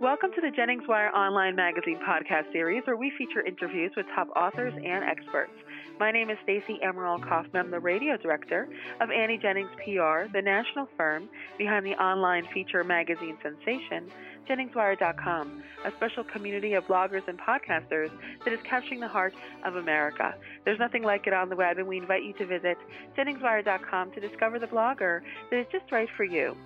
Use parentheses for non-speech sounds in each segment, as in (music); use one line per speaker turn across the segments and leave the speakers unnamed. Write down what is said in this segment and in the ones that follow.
Welcome to the Jennings Wire Online Magazine podcast series, where we feature interviews with top authors and experts. My name is Stacey Emerald Kaufman. The radio director of Annie Jennings PR, the national firm behind the online feature magazine sensation, JenningsWire.com, a special community of bloggers and podcasters that is capturing the heart of America. There's nothing like it on the web, and we invite you to visit JenningsWire.com to discover the blogger that is just right for you.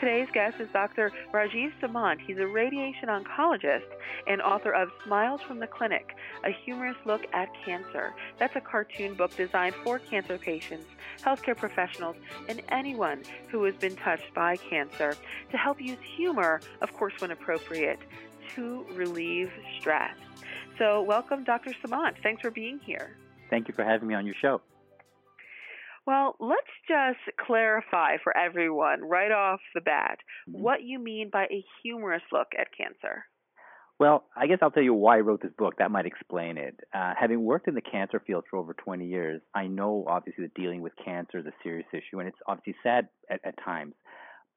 Today's guest is Dr. Rajiv Samant. He's a radiation oncologist and author of Smiles from the Clinic, a humorous look at cancer. That's a cartoon book designed for cancer patients, healthcare professionals, and anyone who has been touched by cancer to help use humor, of course, when appropriate, to relieve stress. So, welcome, Dr. Samant. Thanks for being here.
Thank you for having me on your show.
Well, let's just clarify for everyone right off the bat
Mm-hmm.
what you mean by a humorous look at cancer.
Well, I guess I'll tell you why I wrote this book. That might explain it. Uh, having worked in the cancer field for over 20 years, I know obviously that dealing with cancer is a serious issue, and it's obviously sad at, at times.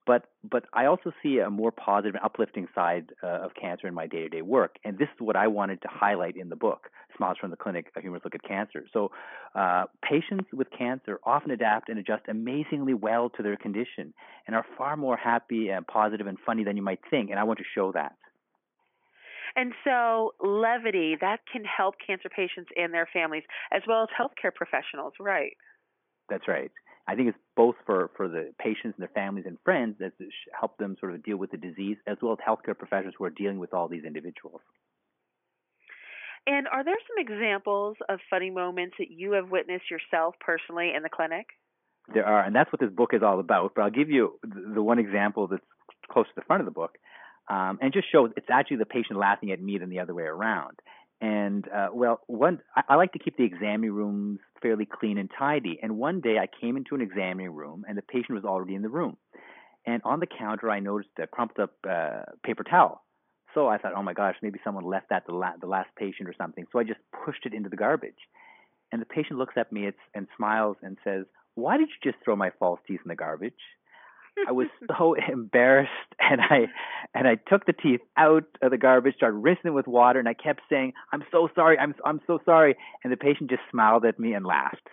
But but I also see a more positive and uplifting side uh, of cancer in my day-to-day work, and this is what I wanted to highlight in the book, Smiles from the Clinic: A Humorous Look at Cancer. So, uh, patients with cancer often adapt and adjust amazingly well to their condition, and are far more happy and positive and funny than you might think. And I want to show that.
And so, levity that can help cancer patients and their families, as well as healthcare professionals, right?
That's right. I think it's both for, for the patients and their families and friends that help them sort of deal with the disease, as well as healthcare professionals who are dealing with all these individuals.
And are there some examples of funny moments that you have witnessed yourself personally in the clinic?
There are, and that's what this book is all about. But I'll give you the, one example that's close to the front of the book, um, and just show it's actually the patient laughing at me than the other way around. And uh, well, one I, I like to keep the examining rooms fairly clean and tidy. And one day I came into an examining room, and the patient was already in the room. And on the counter, I noticed a crumpled up uh, paper towel. So I thought, oh my gosh, maybe someone left that the, la- the last patient or something. So I just pushed it into the garbage. And the patient looks at me and smiles and says, "Why did you just throw my false teeth in the garbage?" I was so (laughs) embarrassed, and I and I took the teeth out of the garbage, started rinsing them with water, and I kept saying, "I'm so sorry, I'm I'm so sorry." And the patient just smiled at me and laughed.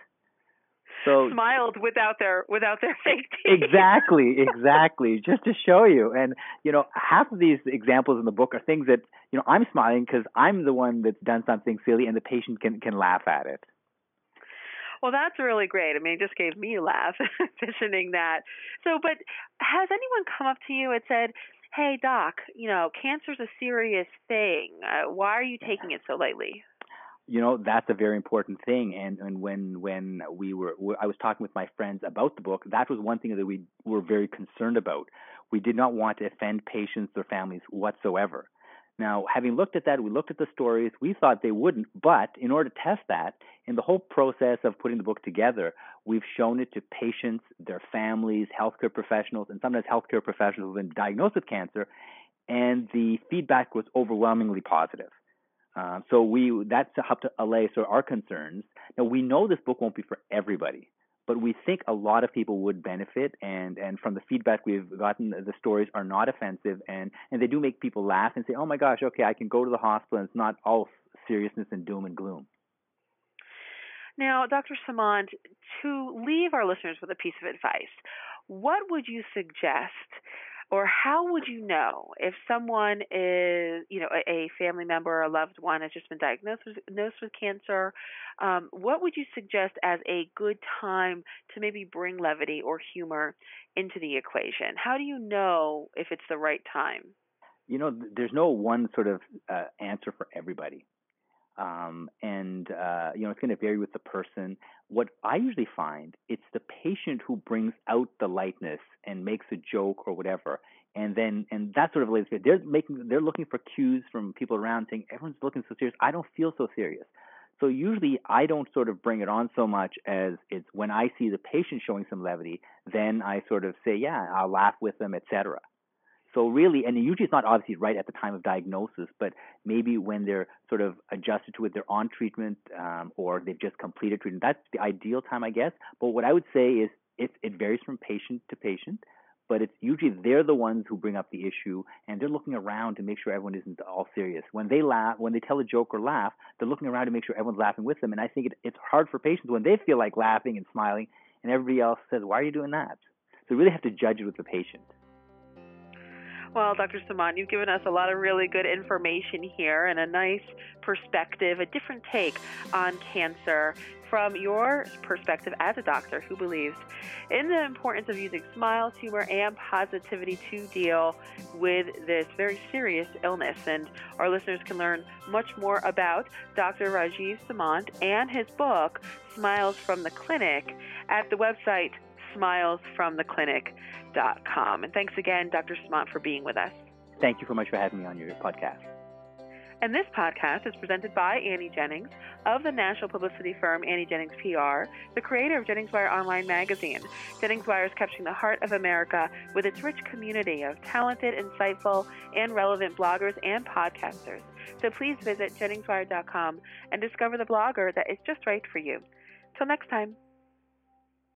So
smiled without their without their (laughs) fake teeth.
Exactly, (laughs) exactly. just to show you, and you know, half of these examples in the book are things that you know I'm smiling because I'm the one that's done something silly, and the patient can can laugh at it.
Well, that's really great. I mean, it just gave me a laugh (laughs) mentioning that. So, but has anyone come up to you and said, "Hey, doc, you know, cancer's a serious thing. Uh, why are you taking it so lightly?"
You know, that's a very important thing. And and when when we were, I was talking with my friends about the book. That was one thing that we were very concerned about. We did not want to offend patients or families whatsoever. Now, having looked at that, we looked at the stories. We thought they wouldn't, but in order to test that, in the whole process of putting the book together, we've shown it to patients, their families, healthcare professionals, and sometimes healthcare professionals who've been diagnosed with cancer, and the feedback was overwhelmingly positive. Uh, so we that's helped to allay sort of our concerns. Now we know this book won't be for everybody but we think a lot of people would benefit and and from the feedback we've gotten the stories are not offensive and and they do make people laugh and say oh my gosh okay i can go to the hospital and it's not all seriousness and doom and gloom.
Now dr samant to leave our listeners with a piece of advice what would you suggest or how would you know if someone is, you know, a, a family member or a loved one has just been diagnosed with, diagnosed with cancer? Um, what would you suggest as a good time to maybe bring levity or humor into the equation? How do you know if it's the right time?
You know, there's no one sort of uh, answer for everybody. Um, and uh, you know it's going to vary with the person. What I usually find it's the patient who brings out the lightness and makes a joke or whatever, and then and that sort of relates. They're making they're looking for cues from people around saying everyone's looking so serious. I don't feel so serious. So usually I don't sort of bring it on so much as it's when I see the patient showing some levity, then I sort of say, yeah, I'll laugh with them, etc. So really, and usually it's not obviously right at the time of diagnosis, but maybe when they're sort of adjusted to it, they're on treatment um, or they've just completed treatment. That's the ideal time, I guess. But what I would say is it, it varies from patient to patient. but it's usually they're the ones who bring up the issue and they're looking around to make sure everyone isn't all serious. When they laugh, when they tell a joke or laugh, they're looking around to make sure everyone's laughing with them. And I think it, it's hard for patients when they feel like laughing and smiling and everybody else says, "Why are you doing that?" So you really have to judge it with the patient.
Well, Dr. Samant, you've given us a lot of really good information here and a nice perspective, a different take on cancer from your perspective as a doctor who believes in the importance of using smiles, humor, and positivity to deal with this very serious illness. And our listeners can learn much more about Dr. Rajiv Samant and his book, Smiles from the Clinic, at the website smilesfromtheclinic.com. And thanks again, Dr. Samant, for being with us.
Thank you so much for having me on your podcast.
And this podcast is presented by Annie Jennings of the national publicity firm Annie Jennings PR, the creator of Jennings Wire Online Magazine. Jennings Wire is capturing the heart of America with its rich community of talented, insightful, and relevant bloggers and podcasters. So please visit JenningsWire.com and discover the blogger that is just right for you. Till next time.